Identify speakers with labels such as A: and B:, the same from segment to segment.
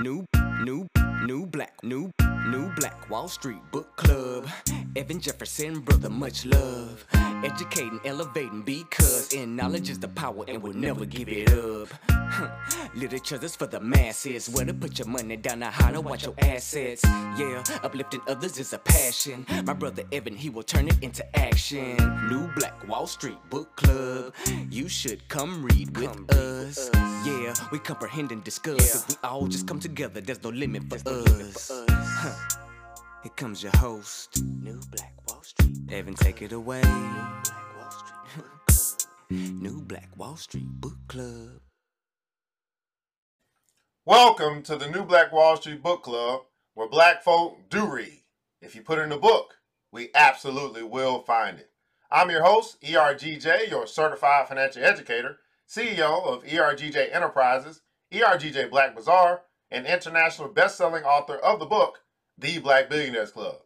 A: New, new, new black, new, new black Wall Street book club. Evan Jefferson, brother, much love. Educating, elevating, because in knowledge is the power and we'll never give it up. Huh. Literature is for the masses. Where to put your money down, now how to watch your assets. Yeah, uplifting others is a passion. My brother Evan, he will turn it into action. New Black Wall Street Book Club. You should come read with us. Yeah, we comprehend and discuss. If we all just come together, there's no limit for us. Huh. Here comes your host, New Black Wall Street. Evan, take it away. New Black Wall Street Book Club. New Black Wall Street Book Club.
B: Welcome to the New Black Wall Street Book Club, where black folk do read. If you put in a book, we absolutely will find it. I'm your host, ERGJ, your certified financial educator, CEO of ERGJ Enterprises, ERGJ Black Bazaar, and international best-selling author of the book, The Black Billionaires Club.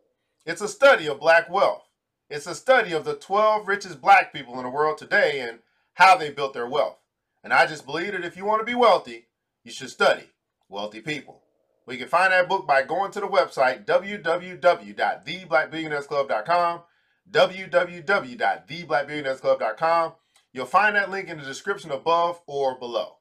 B: It's a study of black wealth. It's a study of the 12 richest black people in the world today and how they built their wealth. And I just believe that if you want to be wealthy, you should study wealthy people. We can find that book by going to the website www.theblackbillionairesclub.com, www.theblackbillionairesclub.com. You'll find that link in the description above or below.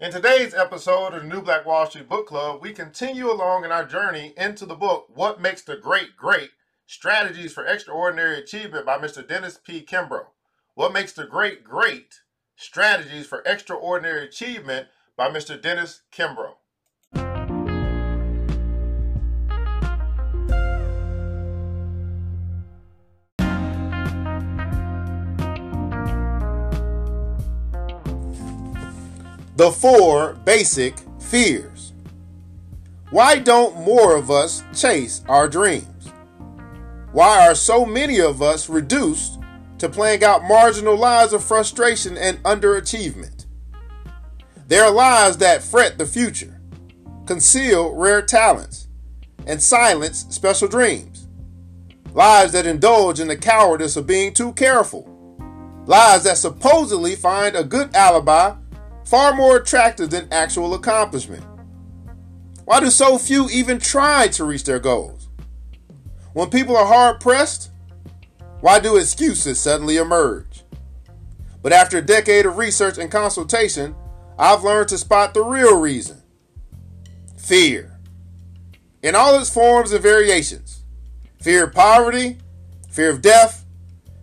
B: In today's episode of the New Black Wall Street Book Club, we continue along in our journey into the book What Makes the Great Great Strategies for Extraordinary Achievement by Mr. Dennis P. Kimbro. What Makes the Great Great Strategies for Extraordinary Achievement by Mr. Dennis Kimbro. The four basic fears. Why don't more of us chase our dreams? Why are so many of us reduced to playing out marginal lives of frustration and underachievement? There are lives that fret the future, conceal rare talents, and silence special dreams. Lives that indulge in the cowardice of being too careful. Lives that supposedly find a good alibi far more attractive than actual accomplishment. Why do so few even try to reach their goals? When people are hard pressed, why do excuses suddenly emerge? But after a decade of research and consultation, I've learned to spot the real reason fear. In all its forms and variations fear of poverty, fear of death,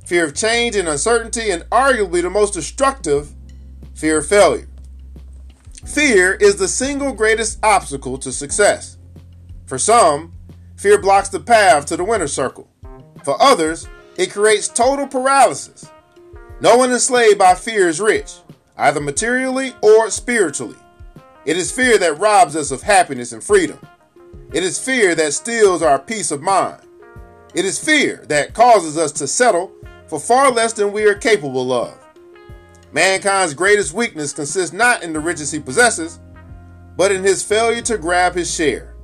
B: fear of change and uncertainty, and arguably the most destructive, fear of failure. Fear is the single greatest obstacle to success. For some, fear blocks the path to the winner's circle. For others, it creates total paralysis. No one enslaved by fear is rich, either materially or spiritually. It is fear that robs us of happiness and freedom. It is fear that steals our peace of mind. It is fear that causes us to settle for far less than we are capable of. Mankind's greatest weakness consists not in the riches he possesses, but in his failure to grab his share.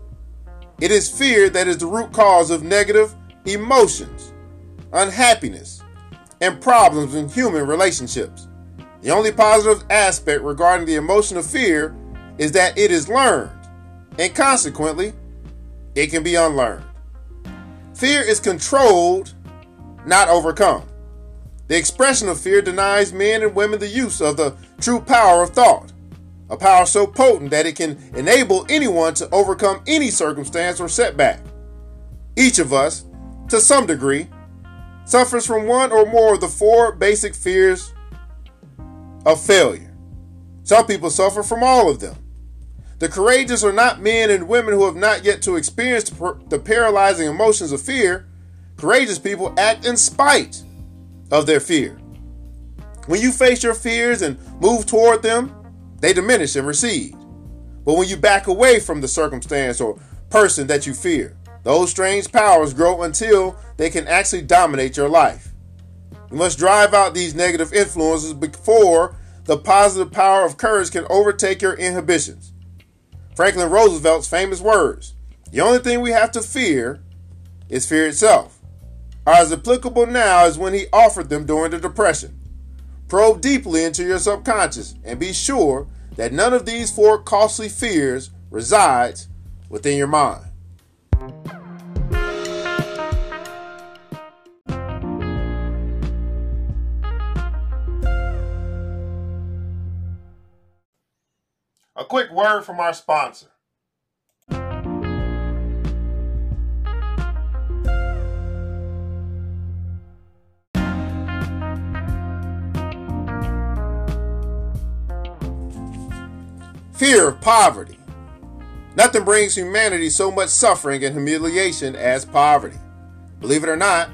B: It is fear that is the root cause of negative emotions, unhappiness, and problems in human relationships. The only positive aspect regarding the emotion of fear is that it is learned, and consequently, it can be unlearned. Fear is controlled, not overcome. The expression of fear denies men and women the use of the true power of thought, a power so potent that it can enable anyone to overcome any circumstance or setback. Each of us, to some degree, suffers from one or more of the four basic fears of failure. Some people suffer from all of them. The courageous are not men and women who have not yet to experience the paralyzing emotions of fear. Courageous people act in spite of their fear. When you face your fears and move toward them, they diminish and recede. But when you back away from the circumstance or person that you fear, those strange powers grow until they can actually dominate your life. You must drive out these negative influences before the positive power of courage can overtake your inhibitions. Franklin Roosevelt's famous words The only thing we have to fear is fear itself are as applicable now as when he offered them during the Depression. Probe deeply into your subconscious and be sure that none of these four costly fears resides within your mind. A quick word from our sponsor. Fear of poverty. Nothing brings humanity so much suffering and humiliation as poverty. Believe it or not,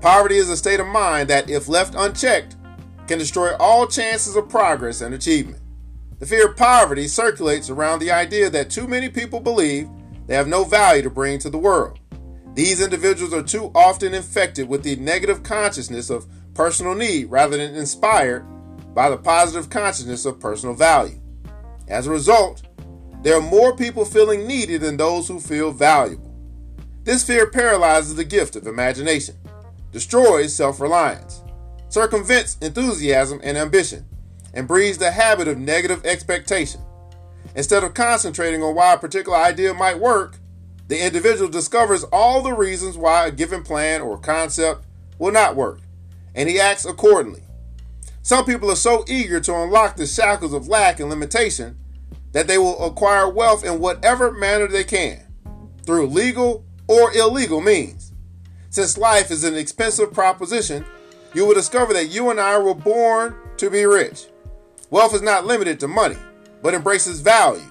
B: poverty is a state of mind that, if left unchecked, can destroy all chances of progress and achievement. The fear of poverty circulates around the idea that too many people believe they have no value to bring to the world. These individuals are too often infected with the negative consciousness of personal need rather than inspired by the positive consciousness of personal value. As a result, there are more people feeling needed than those who feel valuable. This fear paralyzes the gift of imagination, destroys self reliance, circumvents enthusiasm and ambition, and breeds the habit of negative expectation. Instead of concentrating on why a particular idea might work, the individual discovers all the reasons why a given plan or concept will not work, and he acts accordingly. Some people are so eager to unlock the shackles of lack and limitation that they will acquire wealth in whatever manner they can, through legal or illegal means. Since life is an expensive proposition, you will discover that you and I were born to be rich. Wealth is not limited to money, but embraces value,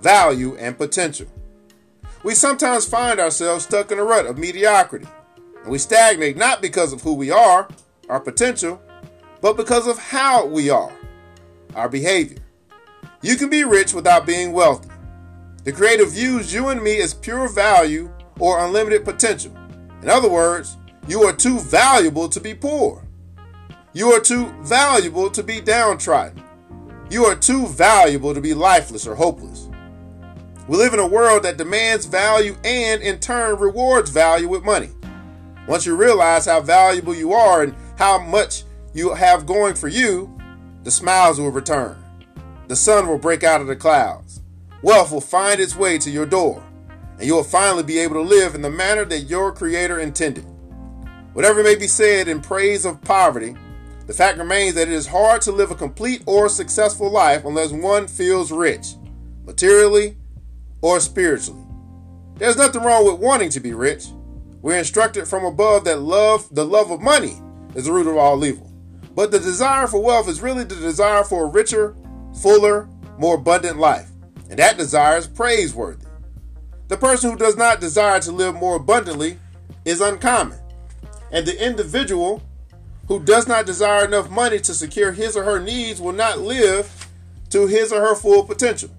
B: value, and potential. We sometimes find ourselves stuck in a rut of mediocrity, and we stagnate not because of who we are, our potential, but because of how we are, our behavior. You can be rich without being wealthy. The Creator views you and me as pure value or unlimited potential. In other words, you are too valuable to be poor. You are too valuable to be downtrodden. You are too valuable to be lifeless or hopeless. We live in a world that demands value and, in turn, rewards value with money. Once you realize how valuable you are and how much you have going for you, the smiles will return. The sun will break out of the clouds. Wealth will find its way to your door, and you will finally be able to live in the manner that your Creator intended. Whatever may be said in praise of poverty, the fact remains that it is hard to live a complete or successful life unless one feels rich, materially or spiritually. There's nothing wrong with wanting to be rich. We're instructed from above that love, the love of money, is the root of all evil. But the desire for wealth is really the desire for a richer, fuller, more abundant life. And that desire is praiseworthy. The person who does not desire to live more abundantly is uncommon. And the individual who does not desire enough money to secure his or her needs will not live to his or her full potential.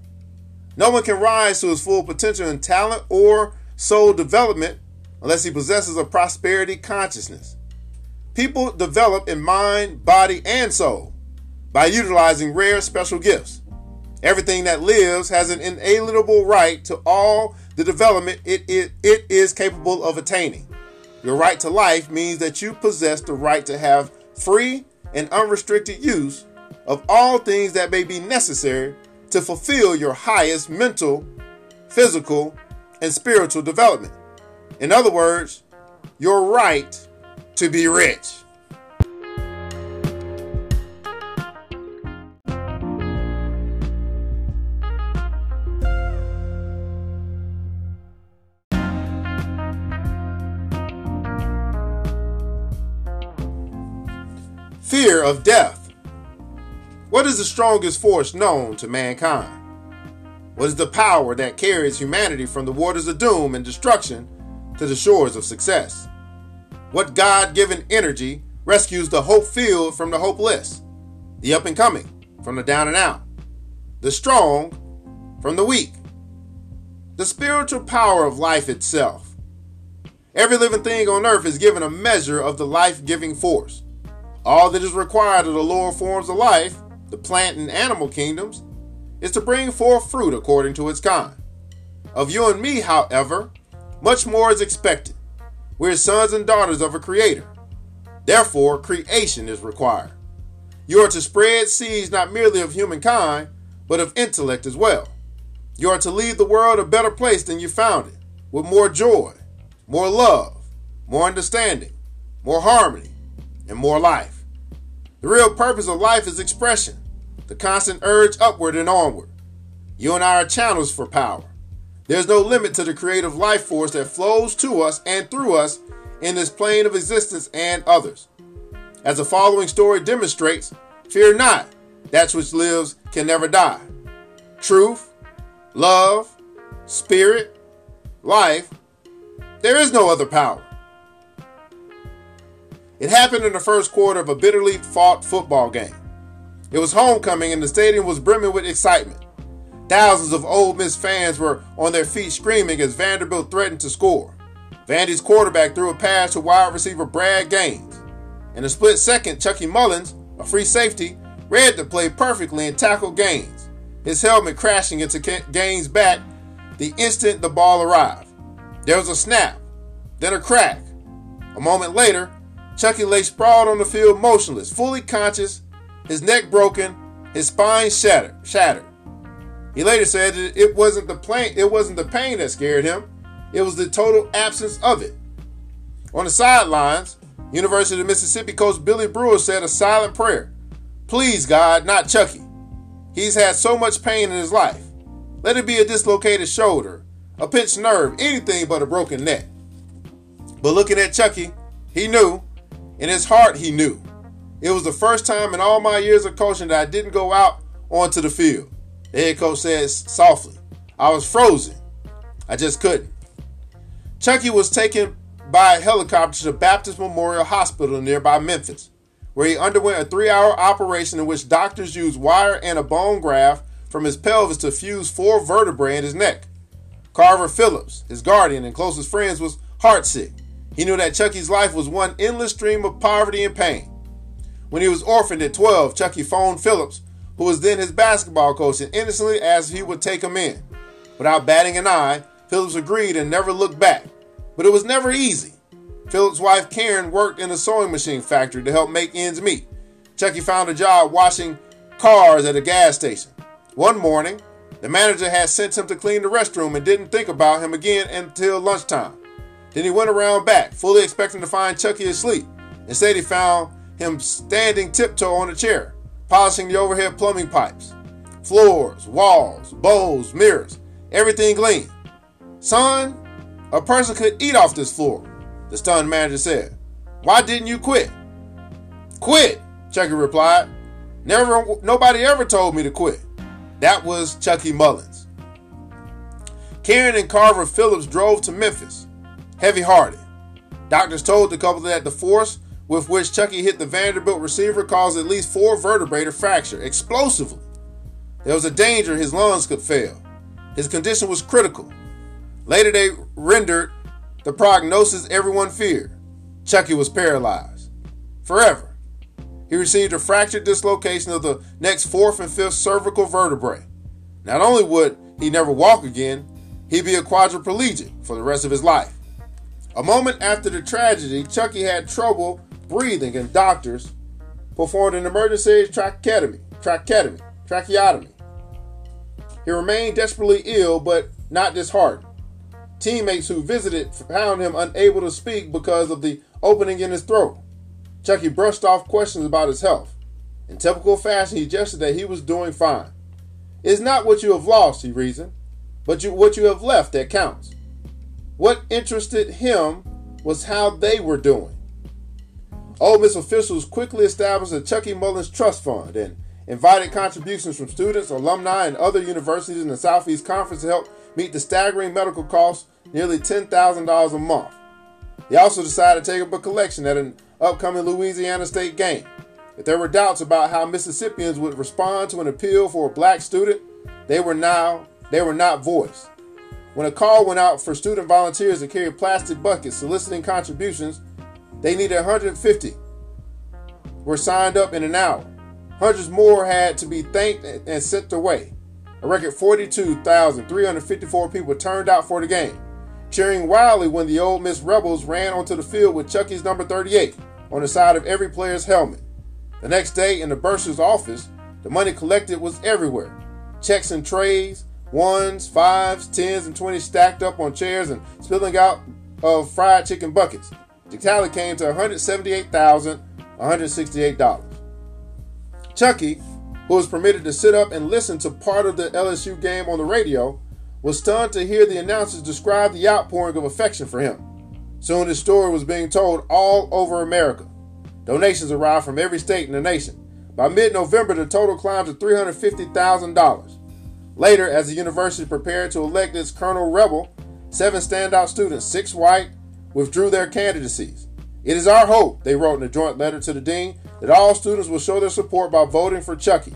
B: No one can rise to his full potential in talent or soul development unless he possesses a prosperity consciousness. People develop in mind, body, and soul by utilizing rare special gifts. Everything that lives has an inalienable right to all the development it, it, it is capable of attaining. Your right to life means that you possess the right to have free and unrestricted use of all things that may be necessary to fulfill your highest mental, physical, and spiritual development. In other words, your right to be rich. Fear of death. What is the strongest force known to mankind? What is the power that carries humanity from the waters of doom and destruction to the shores of success? What God given energy rescues the hope filled from the hopeless, the up and coming from the down and out, the strong from the weak, the spiritual power of life itself? Every living thing on earth is given a measure of the life giving force. All that is required of the lower forms of life, the plant and animal kingdoms, is to bring forth fruit according to its kind. Of you and me, however, much more is expected. We're sons and daughters of a creator. Therefore, creation is required. You are to spread seeds not merely of humankind, but of intellect as well. You are to leave the world a better place than you found it, with more joy, more love, more understanding, more harmony, and more life. The real purpose of life is expression, the constant urge upward and onward. You and I are channels for power. There's no limit to the creative life force that flows to us and through us in this plane of existence and others. As the following story demonstrates, fear not, that which lives can never die. Truth, love, spirit, life, there is no other power. It happened in the first quarter of a bitterly fought football game. It was homecoming and the stadium was brimming with excitement. Thousands of Ole Miss fans were on their feet screaming as Vanderbilt threatened to score. Vandy's quarterback threw a pass to wide receiver Brad Gaines. In a split second, Chucky Mullins, a free safety, read the play perfectly and tackled Gaines, his helmet crashing into Gaines' back the instant the ball arrived. There was a snap, then a crack. A moment later, Chucky lay sprawled on the field motionless, fully conscious, his neck broken, his spine shattered. shattered. He later said that it wasn't the pain, it wasn't the pain that scared him. It was the total absence of it. On the sidelines, University of Mississippi coach Billy Brewer said a silent prayer. Please, God, not Chucky. He's had so much pain in his life. Let it be a dislocated shoulder, a pinched nerve, anything but a broken neck. But looking at Chucky, he knew. In his heart, he knew. It was the first time in all my years of coaching that I didn't go out onto the field. The head coach says softly, I was frozen. I just couldn't. Chucky was taken by a helicopter to Baptist Memorial Hospital nearby Memphis, where he underwent a three hour operation in which doctors used wire and a bone graft from his pelvis to fuse four vertebrae in his neck. Carver Phillips, his guardian and closest friends, was heartsick. He knew that Chucky's life was one endless stream of poverty and pain. When he was orphaned at 12, Chucky phoned Phillips who was then his basketball coach, and innocently asked if he would take him in. Without batting an eye, Phillips agreed and never looked back. But it was never easy. Phillips' wife Karen worked in a sewing machine factory to help make ends meet. Chucky found a job washing cars at a gas station. One morning, the manager had sent him to clean the restroom and didn't think about him again until lunchtime. Then he went around back, fully expecting to find Chucky asleep. Instead, he found him standing tiptoe on a chair polishing the overhead plumbing pipes, floors, walls, bowls, mirrors, everything clean. Son, a person could eat off this floor, the stunned manager said. Why didn't you quit? Quit, Chucky replied. Never nobody ever told me to quit. That was Chucky Mullins. Karen and Carver Phillips drove to Memphis, heavy hearted. Doctors told the couple that the force with which Chucky hit the Vanderbilt receiver caused at least four vertebrae to fracture explosively. There was a danger his lungs could fail. His condition was critical. Later, they rendered the prognosis everyone feared. Chucky was paralyzed. Forever. He received a fractured dislocation of the next fourth and fifth cervical vertebrae. Not only would he never walk again, he'd be a quadriplegic for the rest of his life. A moment after the tragedy, Chucky had trouble breathing, and doctors performed an emergency tracheotomy, tracheotomy, tracheotomy. He remained desperately ill, but not disheartened. Teammates who visited found him unable to speak because of the opening in his throat. Chucky brushed off questions about his health. In typical fashion, he gestured that he was doing fine. It's not what you have lost, he reasoned, but you, what you have left that counts. What interested him was how they were doing. Ole Miss officials quickly established the Chucky Mullins Trust Fund and invited contributions from students, alumni, and other universities in the Southeast Conference to help meet the staggering medical costs, nearly $10,000 a month. They also decided to take up a collection at an upcoming Louisiana State game. If there were doubts about how Mississippians would respond to an appeal for a black student, they were now they were not voiced. When a call went out for student volunteers to carry plastic buckets soliciting contributions, they needed 150 were signed up in an hour. Hundreds more had to be thanked and sent away. A record 42,354 people turned out for the game, cheering wildly when the Ole Miss Rebels ran onto the field with Chucky's number 38 on the side of every player's helmet. The next day in the bursar's office, the money collected was everywhere. Checks and trays, ones, fives, tens, and twenties stacked up on chairs and spilling out of fried chicken buckets. The tally came to $178,168. Chucky, who was permitted to sit up and listen to part of the LSU game on the radio, was stunned to hear the announcers describe the outpouring of affection for him. Soon his story was being told all over America. Donations arrived from every state in the nation. By mid November, the total climbed to $350,000. Later, as the university prepared to elect its Colonel Rebel, seven standout students, six white, withdrew their candidacies. It is our hope, they wrote in a joint letter to the dean, that all students will show their support by voting for Chucky.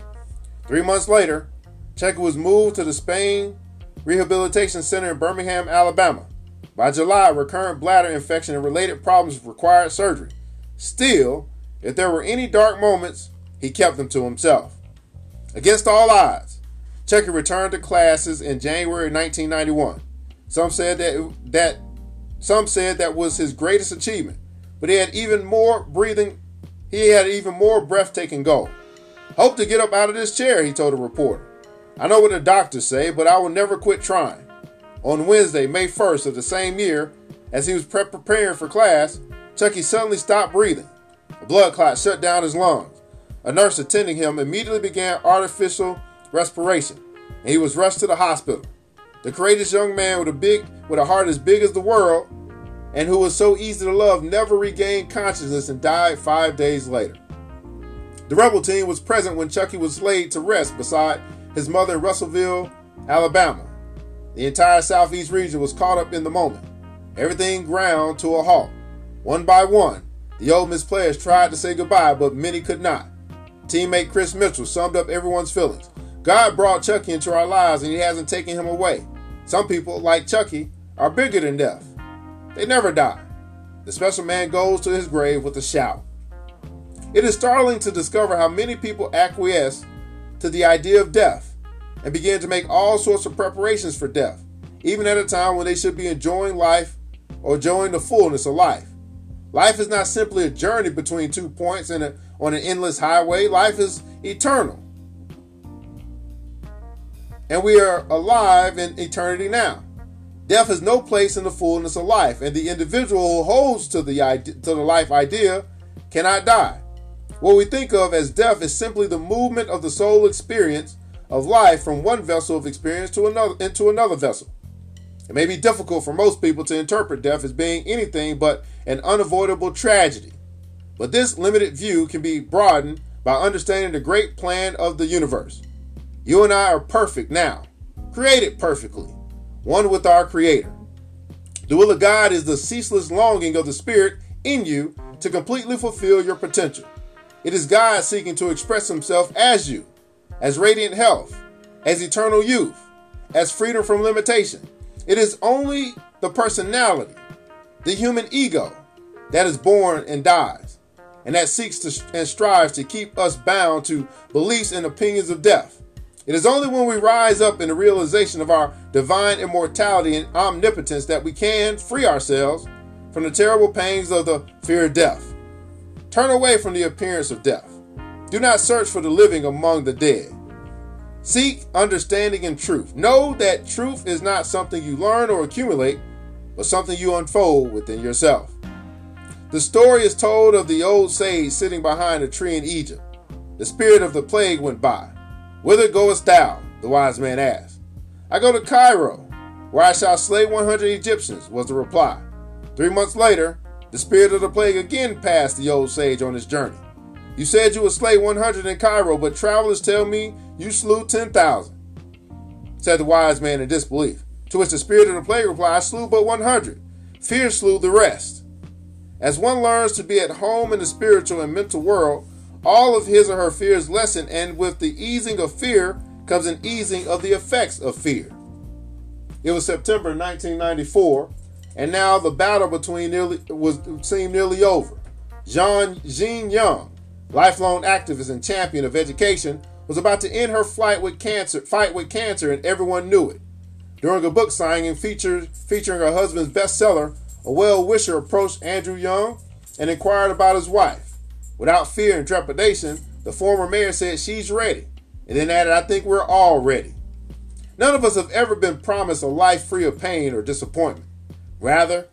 B: Three months later, Chucky was moved to the Spain Rehabilitation Center in Birmingham, Alabama. By July, recurrent bladder infection and related problems required surgery. Still, if there were any dark moments, he kept them to himself. Against all odds, Chucky returned to classes in January 1991. Some said that that some said that was his greatest achievement, but he had even more breathing. He had even more breathtaking goal. Hope to get up out of this chair, he told a reporter. I know what the doctors say, but I will never quit trying. On Wednesday, May 1st of the same year, as he was pre- preparing for class, Chucky suddenly stopped breathing. A blood clot shut down his lungs. A nurse attending him immediately began artificial respiration, and he was rushed to the hospital. The courageous young man with a big with a heart as big as the world and who was so easy to love never regained consciousness and died 5 days later. The rebel team was present when Chucky was laid to rest beside his mother in Russellville, Alabama. The entire southeast region was caught up in the moment. Everything ground to a halt. One by one, the Ole Miss players tried to say goodbye, but many could not. Teammate Chris Mitchell summed up everyone's feelings. God brought Chucky into our lives and he hasn't taken him away. Some people, like Chucky, are bigger than death. They never die. The special man goes to his grave with a shout. It is startling to discover how many people acquiesce to the idea of death and begin to make all sorts of preparations for death, even at a time when they should be enjoying life or enjoying the fullness of life. Life is not simply a journey between two points in a, on an endless highway, life is eternal. And we are alive in eternity now. Death has no place in the fullness of life, and the individual who holds to the, to the life idea cannot die. What we think of as death is simply the movement of the soul experience of life from one vessel of experience to another into another vessel. It may be difficult for most people to interpret death as being anything but an unavoidable tragedy. But this limited view can be broadened by understanding the great plan of the universe. You and I are perfect now, created perfectly, one with our Creator. The will of God is the ceaseless longing of the Spirit in you to completely fulfill your potential. It is God seeking to express Himself as you, as radiant health, as eternal youth, as freedom from limitation. It is only the personality, the human ego, that is born and dies, and that seeks to and strives to keep us bound to beliefs and opinions of death. It is only when we rise up in the realization of our divine immortality and omnipotence that we can free ourselves from the terrible pains of the fear of death. Turn away from the appearance of death. Do not search for the living among the dead. Seek understanding and truth. Know that truth is not something you learn or accumulate, but something you unfold within yourself. The story is told of the old sage sitting behind a tree in Egypt. The spirit of the plague went by. Whither goest thou? The wise man asked. I go to Cairo, where I shall slay 100 Egyptians, was the reply. Three months later, the spirit of the plague again passed the old sage on his journey. You said you would slay 100 in Cairo, but travelers tell me you slew 10,000, said the wise man in disbelief. To which the spirit of the plague replied, I slew but 100. Fear slew the rest. As one learns to be at home in the spiritual and mental world, all of his or her fears lessen, and with the easing of fear comes an easing of the effects of fear. It was September 1994, and now the battle between nearly was seemed nearly over. Jean Jean Young, lifelong activist and champion of education, was about to end her fight with cancer, fight with cancer, and everyone knew it. During a book signing featured, featuring her husband's bestseller, a well-wisher approached Andrew Young and inquired about his wife. Without fear and trepidation, the former mayor said she's ready, and then added, I think we're all ready. None of us have ever been promised a life free of pain or disappointment. Rather,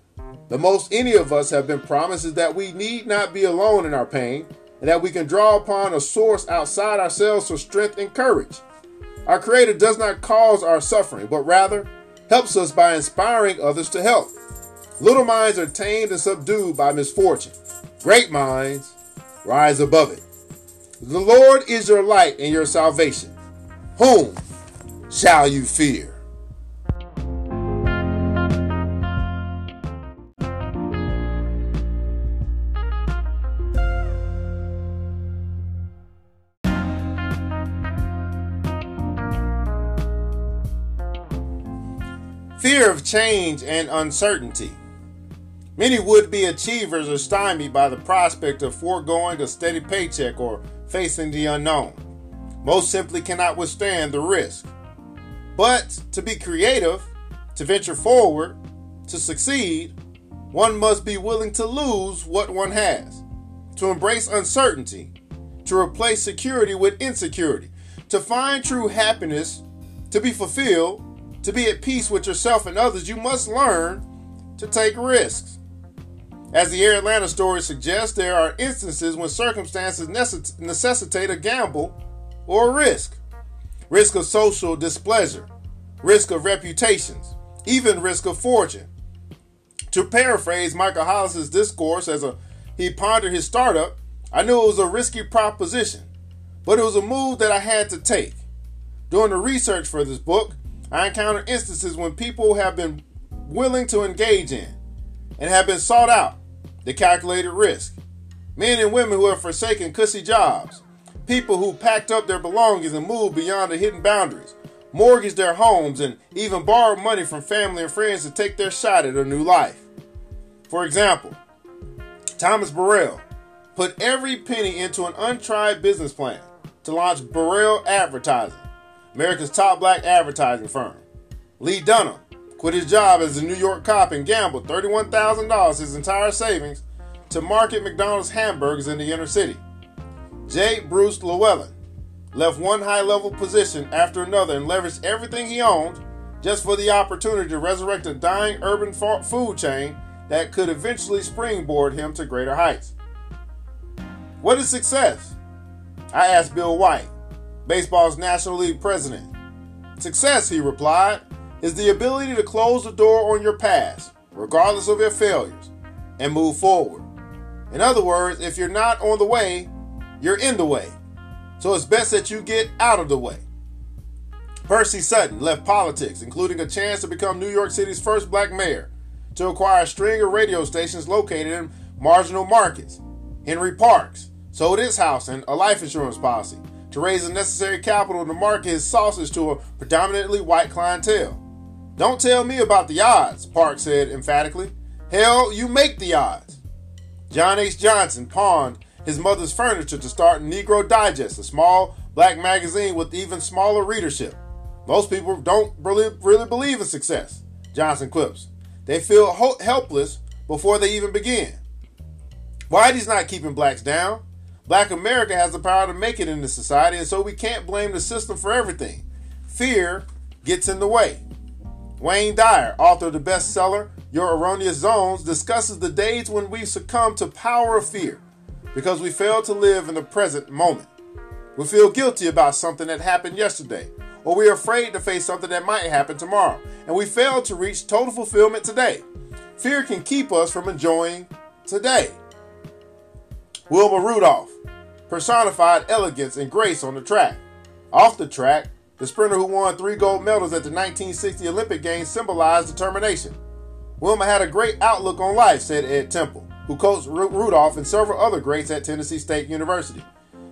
B: the most any of us have been promised is that we need not be alone in our pain and that we can draw upon a source outside ourselves for strength and courage. Our Creator does not cause our suffering, but rather helps us by inspiring others to help. Little minds are tamed and subdued by misfortune. Great minds rise above it. The Lord is your light and your salvation. Whom shall you fear? Fear of change and uncertainty. Many would be achievers are stymied by the prospect of foregoing a steady paycheck or facing the unknown. Most simply cannot withstand the risk. But to be creative, to venture forward, to succeed, one must be willing to lose what one has, to embrace uncertainty, to replace security with insecurity, to find true happiness, to be fulfilled, to be at peace with yourself and others, you must learn to take risks. As the Air Atlanta story suggests, there are instances when circumstances necessitate a gamble or a risk risk of social displeasure, risk of reputations, even risk of fortune. To paraphrase Michael Hollis's discourse as a, he pondered his startup, I knew it was a risky proposition, but it was a move that I had to take. During the research for this book, I encountered instances when people have been willing to engage in and have been sought out the calculated risk. Men and women who have forsaken cushy jobs, people who packed up their belongings and moved beyond the hidden boundaries, mortgaged their homes, and even borrowed money from family and friends to take their shot at a new life. For example, Thomas Burrell put every penny into an untried business plan to launch Burrell Advertising America's top black advertising firm. Lee Dunham quit his job as a New York cop and gambled $31,000, his entire savings, to market McDonald's hamburgers in the inner city. J. Bruce Llewellyn left one high level position after another and leveraged everything he owned just for the opportunity to resurrect a dying urban food chain that could eventually springboard him to greater heights. What is success? I asked Bill White, baseball's National League president. Success, he replied, is the ability to close the door on your past, regardless of your failures, and move forward. In other words, if you're not on the way, you're in the way. So it's best that you get out of the way. Percy Sutton left politics, including a chance to become New York City's first black mayor, to acquire a string of radio stations located in marginal markets. Henry Parks sold his house and a life insurance policy to raise the necessary capital to market his sausage to a predominantly white clientele. Don't tell me about the odds, Park said emphatically. Hell, you make the odds. John H. Johnson pawned his mother's furniture to start Negro Digest, a small black magazine with even smaller readership. Most people don't really, really believe in success, Johnson quips. They feel ho- helpless before they even begin. Whitey's not keeping blacks down. Black America has the power to make it in this society, and so we can't blame the system for everything. Fear gets in the way. Wayne Dyer, author of the bestseller Your Erroneous Zones, discusses the days when we succumb to power of fear because we fail to live in the present moment. We feel guilty about something that happened yesterday, or we're afraid to face something that might happen tomorrow, and we fail to reach total fulfillment today. Fear can keep us from enjoying today. Wilma Rudolph personified elegance and grace on the track. Off the track, the sprinter who won three gold medals at the 1960 Olympic Games symbolized determination. Wilma had a great outlook on life, said Ed Temple, who coached Rudolph and several other greats at Tennessee State University.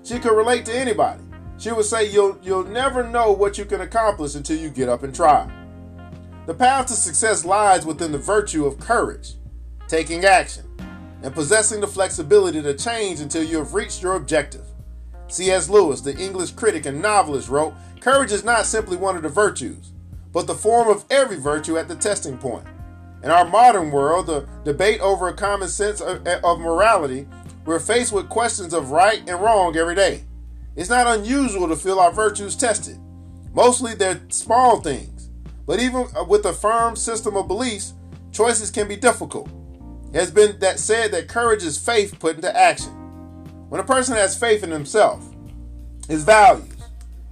B: She could relate to anybody. She would say, you'll, you'll never know what you can accomplish until you get up and try. The path to success lies within the virtue of courage, taking action, and possessing the flexibility to change until you have reached your objective. C.S. Lewis, the English critic and novelist, wrote Courage is not simply one of the virtues, but the form of every virtue at the testing point. In our modern world, the debate over a common sense of, of morality, we're faced with questions of right and wrong every day. It's not unusual to feel our virtues tested. Mostly they're small things, but even uh, with a firm system of beliefs, choices can be difficult. It has been that said that courage is faith put into action. When a person has faith in himself, his values,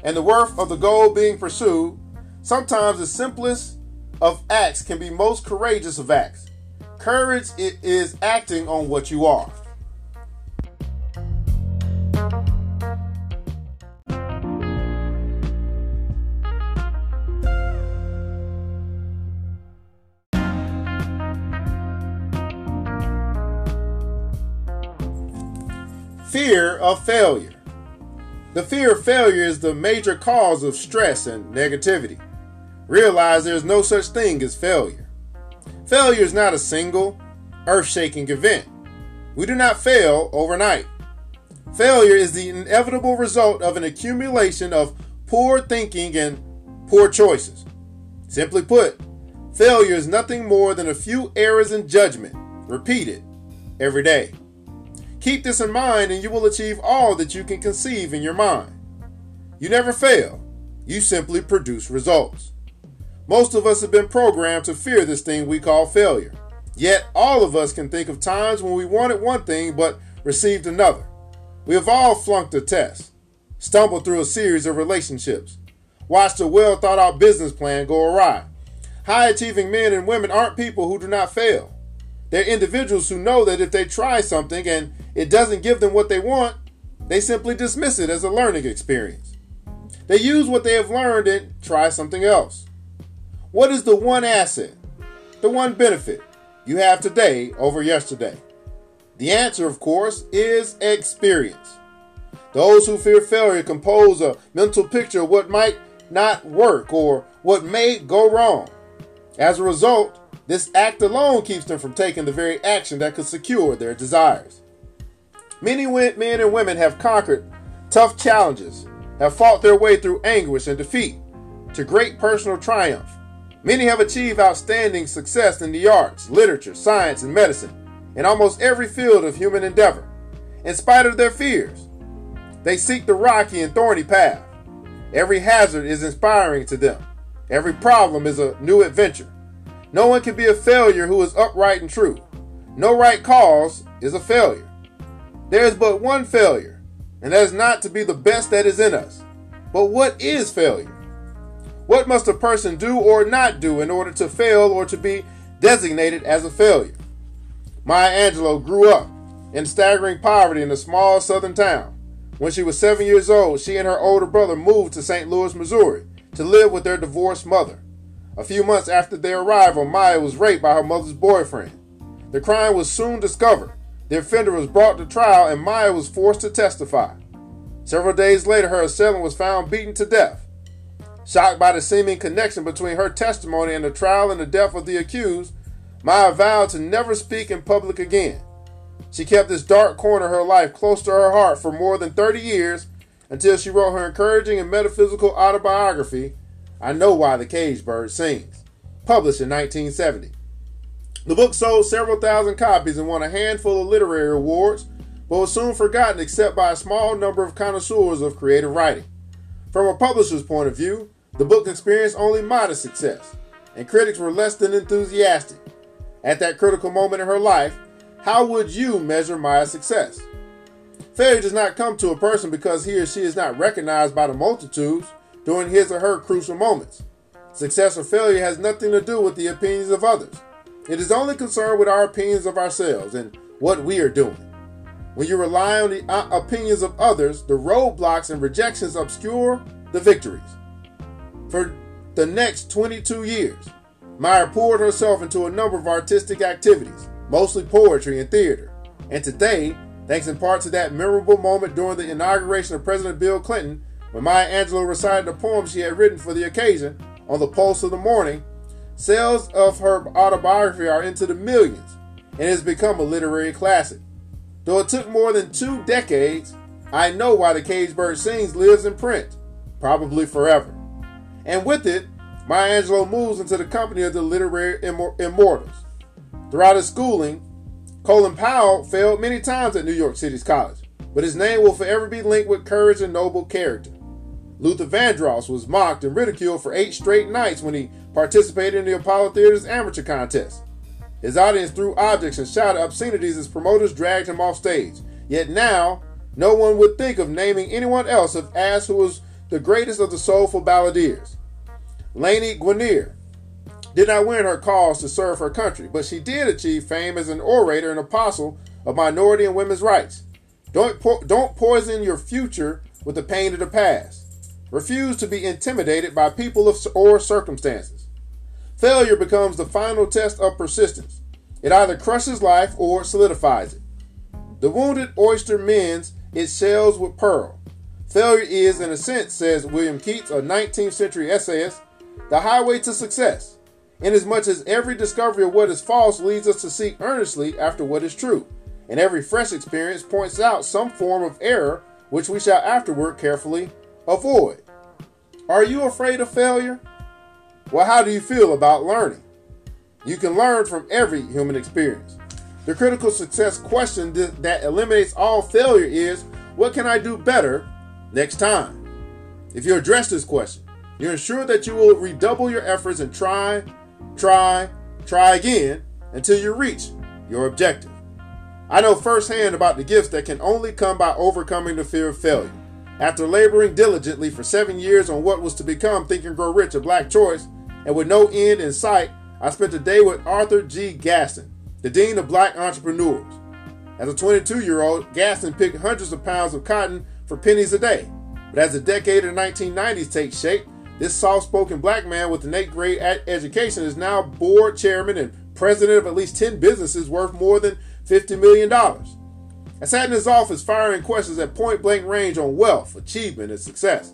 B: and the worth of the goal being pursued, sometimes the simplest of acts can be most courageous of acts. Courage is acting on what you are. Fear of failure. The fear of failure is the major cause of stress and negativity. Realize there is no such thing as failure. Failure is not a single, earth shaking event. We do not fail overnight. Failure is the inevitable result of an accumulation of poor thinking and poor choices. Simply put, failure is nothing more than a few errors in judgment repeated every day. Keep this in mind, and you will achieve all that you can conceive in your mind. You never fail, you simply produce results. Most of us have been programmed to fear this thing we call failure. Yet, all of us can think of times when we wanted one thing but received another. We have all flunked a test, stumbled through a series of relationships, watched a well thought out business plan go awry. High achieving men and women aren't people who do not fail. They're individuals who know that if they try something and it doesn't give them what they want, they simply dismiss it as a learning experience. They use what they have learned and try something else. What is the one asset, the one benefit you have today over yesterday? The answer, of course, is experience. Those who fear failure compose a mental picture of what might not work or what may go wrong. As a result, this act alone keeps them from taking the very action that could secure their desires. Many men and women have conquered tough challenges, have fought their way through anguish and defeat to great personal triumph. Many have achieved outstanding success in the arts, literature, science, and medicine, in almost every field of human endeavor. In spite of their fears, they seek the rocky and thorny path. Every hazard is inspiring to them. Every problem is a new adventure. No one can be a failure who is upright and true. No right cause is a failure. There is but one failure, and that is not to be the best that is in us. But what is failure? What must a person do or not do in order to fail or to be designated as a failure? Maya Angelou grew up in staggering poverty in a small southern town. When she was seven years old, she and her older brother moved to St. Louis, Missouri to live with their divorced mother. A few months after their arrival, Maya was raped by her mother's boyfriend. The crime was soon discovered. The offender was brought to trial and Maya was forced to testify. Several days later, her assailant was found beaten to death. Shocked by the seeming connection between her testimony and the trial and the death of the accused, Maya vowed to never speak in public again. She kept this dark corner of her life close to her heart for more than 30 years until she wrote her encouraging and metaphysical autobiography, I Know Why the Caged Bird Sings, published in 1970. The book sold several thousand copies and won a handful of literary awards, but was soon forgotten except by a small number of connoisseurs of creative writing. From a publisher's point of view, the book experienced only modest success, and critics were less than enthusiastic. At that critical moment in her life, how would you measure Maya's success? Failure does not come to a person because he or she is not recognized by the multitudes during his or her crucial moments. Success or failure has nothing to do with the opinions of others. It is only concerned with our opinions of ourselves and what we are doing. When you rely on the uh, opinions of others, the roadblocks and rejections obscure the victories. For the next 22 years, Maya poured herself into a number of artistic activities, mostly poetry and theater. And today, thanks in part to that memorable moment during the inauguration of President Bill Clinton, when Maya Angelou recited a poem she had written for the occasion on the pulse of the morning, sales of her autobiography are into the millions and has become a literary classic. Though it took more than two decades, I know why the Caged Bird Sings lives in print, probably forever. And with it, Maya Angelou moves into the company of the literary immortals. Throughout his schooling, Colin Powell failed many times at New York City's college, but his name will forever be linked with courage and noble character. Luther Vandross was mocked and ridiculed for eight straight nights when he participated in the Apollo Theater's amateur contest. His audience threw objects and shouted obscenities as promoters dragged him off stage. Yet now, no one would think of naming anyone else if asked who was the greatest of the soulful balladeers. Lani Guinier did not win her cause to serve her country, but she did achieve fame as an orator and apostle of minority and women's rights. Don't, po- don't poison your future with the pain of the past. Refuse to be intimidated by people of, or circumstances. Failure becomes the final test of persistence. It either crushes life or solidifies it. The wounded oyster mends its shells with pearl. Failure is, in a sense, says William Keats, a 19th century essayist, the highway to success, inasmuch as every discovery of what is false leads us to seek earnestly after what is true, and every fresh experience points out some form of error which we shall afterward carefully avoid. Are you afraid of failure? Well, how do you feel about learning? You can learn from every human experience. The critical success question that eliminates all failure is what can I do better next time? If you address this question, you are ensure that you will redouble your efforts and try, try, try again until you reach your objective. I know firsthand about the gifts that can only come by overcoming the fear of failure. After laboring diligently for seven years on what was to become Think and Grow Rich, a black choice, and with no end in sight, I spent a day with Arthur G. Gaston, the Dean of Black Entrepreneurs. As a 22 year old, Gaston picked hundreds of pounds of cotton for pennies a day. But as the decade of the 1990s takes shape, this soft spoken black man with an eighth grade education is now board chairman and president of at least 10 businesses worth more than $50 million. I sat in his office firing questions at point blank range on wealth, achievement, and success.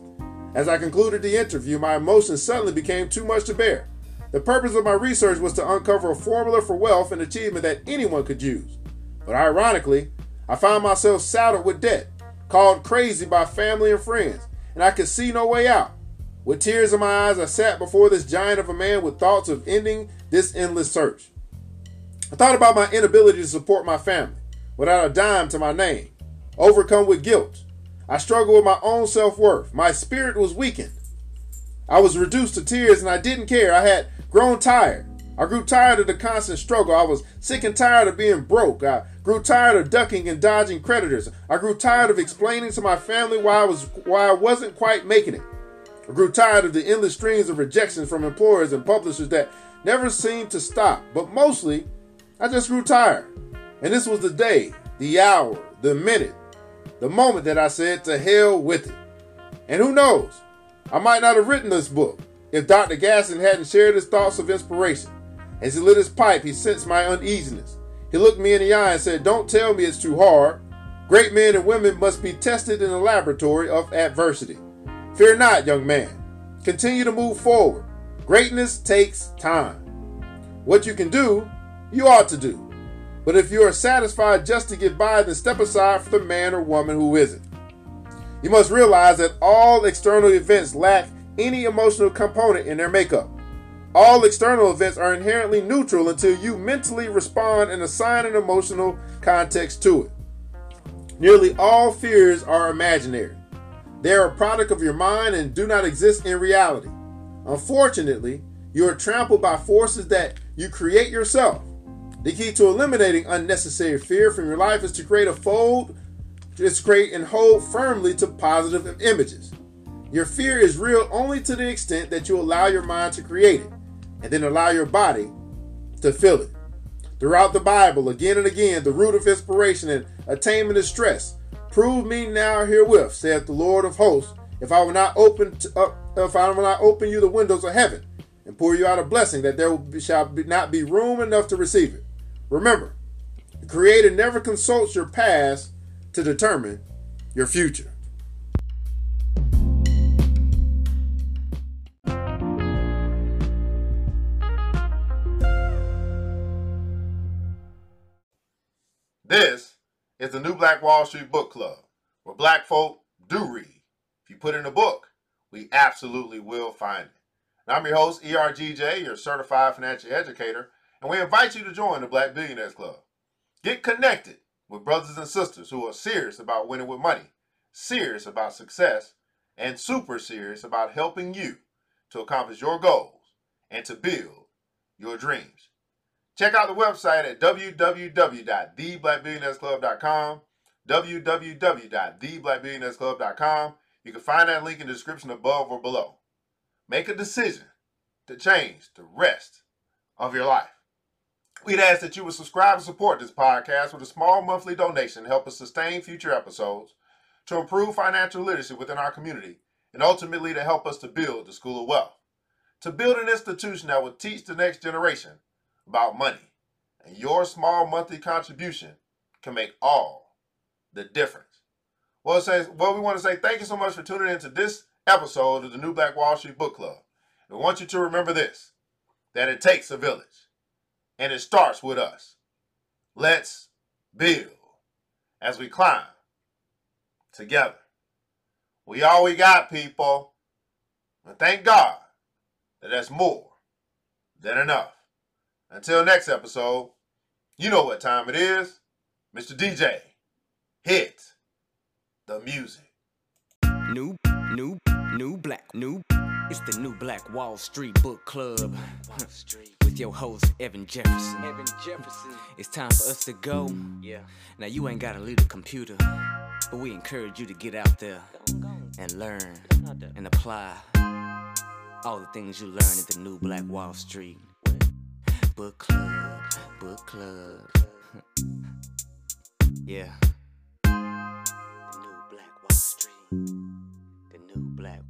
B: As I concluded the interview, my emotions suddenly became too much to bear. The purpose of my research was to uncover a formula for wealth and achievement that anyone could use. But ironically, I found myself saddled with debt, called crazy by family and friends, and I could see no way out. With tears in my eyes, I sat before this giant of a man with thoughts of ending this endless search. I thought about my inability to support my family without a dime to my name, overcome with guilt. I struggled with my own self worth. My spirit was weakened. I was reduced to tears and I didn't care. I had grown tired. I grew tired of the constant struggle. I was sick and tired of being broke. I grew tired of ducking and dodging creditors. I grew tired of explaining to my family why I was why I wasn't quite making it. I grew tired of the endless streams of rejections from employers and publishers that never seemed to stop. But mostly, I just grew tired. And this was the day, the hour, the minute, the moment that I said to hell with it. And who knows? I might not have written this book if Dr. Gaston hadn't shared his thoughts of inspiration. As he lit his pipe, he sensed my uneasiness. He looked me in the eye and said, Don't tell me it's too hard. Great men and women must be tested in the laboratory of adversity. Fear not, young man. Continue to move forward. Greatness takes time. What you can do, you ought to do. But if you are satisfied just to get by, then step aside for the man or woman who isn't. You must realize that all external events lack any emotional component in their makeup. All external events are inherently neutral until you mentally respond and assign an emotional context to it. Nearly all fears are imaginary. They are a product of your mind and do not exist in reality. Unfortunately, you are trampled by forces that you create yourself. The key to eliminating unnecessary fear from your life is to create a fold, just create and hold firmly to positive images. Your fear is real only to the extent that you allow your mind to create it, and then allow your body to feel it. Throughout the Bible, again and again, the root of inspiration and attainment is stress. Prove me now herewith, saith the Lord of hosts, if I will not open to, uh, if I will not open you the windows of heaven and pour you out a blessing that there be, shall be, not be room enough to receive it. Remember, the Creator never consults your past to determine your future. This is the New Black Wall Street Book Club, where black folk do read. If you put in a book, we absolutely will find it. And I'm your host, ERGJ, your certified financial educator and we invite you to join the Black Billionaires Club. Get connected with brothers and sisters who are serious about winning with money, serious about success, and super serious about helping you to accomplish your goals and to build your dreams. Check out the website at www.theblackbillionairesclub.com, www.theblackbillionairesclub.com. You can find that link in the description above or below. Make a decision to change the rest of your life. We'd ask that you would subscribe and support this podcast with a small monthly donation to help us sustain future episodes, to improve financial literacy within our community, and ultimately to help us to build the School of Wealth. To build an institution that will teach the next generation about money. And your small monthly contribution can make all the difference. Well, says, well, we want to say thank you so much for tuning into this episode of the New Black Wall Street Book Club. We want you to remember this that it takes a village, and it starts with us. Let's build as we climb together. We all we got, people. And thank God that that's more than enough. Until next episode, you know what time it is. Mr. DJ, hit the music.
A: New, new, new black, new. It's the new Black Wall Street Book Club. With your host, Evan Jefferson.
C: Evan Jefferson.
A: It's time for us to go.
C: Yeah.
A: Now, you ain't gotta leave the computer, but we encourage you to get out there and learn and apply all the things you learn at the new Black Wall Street Book Club. Book Club. yeah. The new Black Wall Street. The new Black.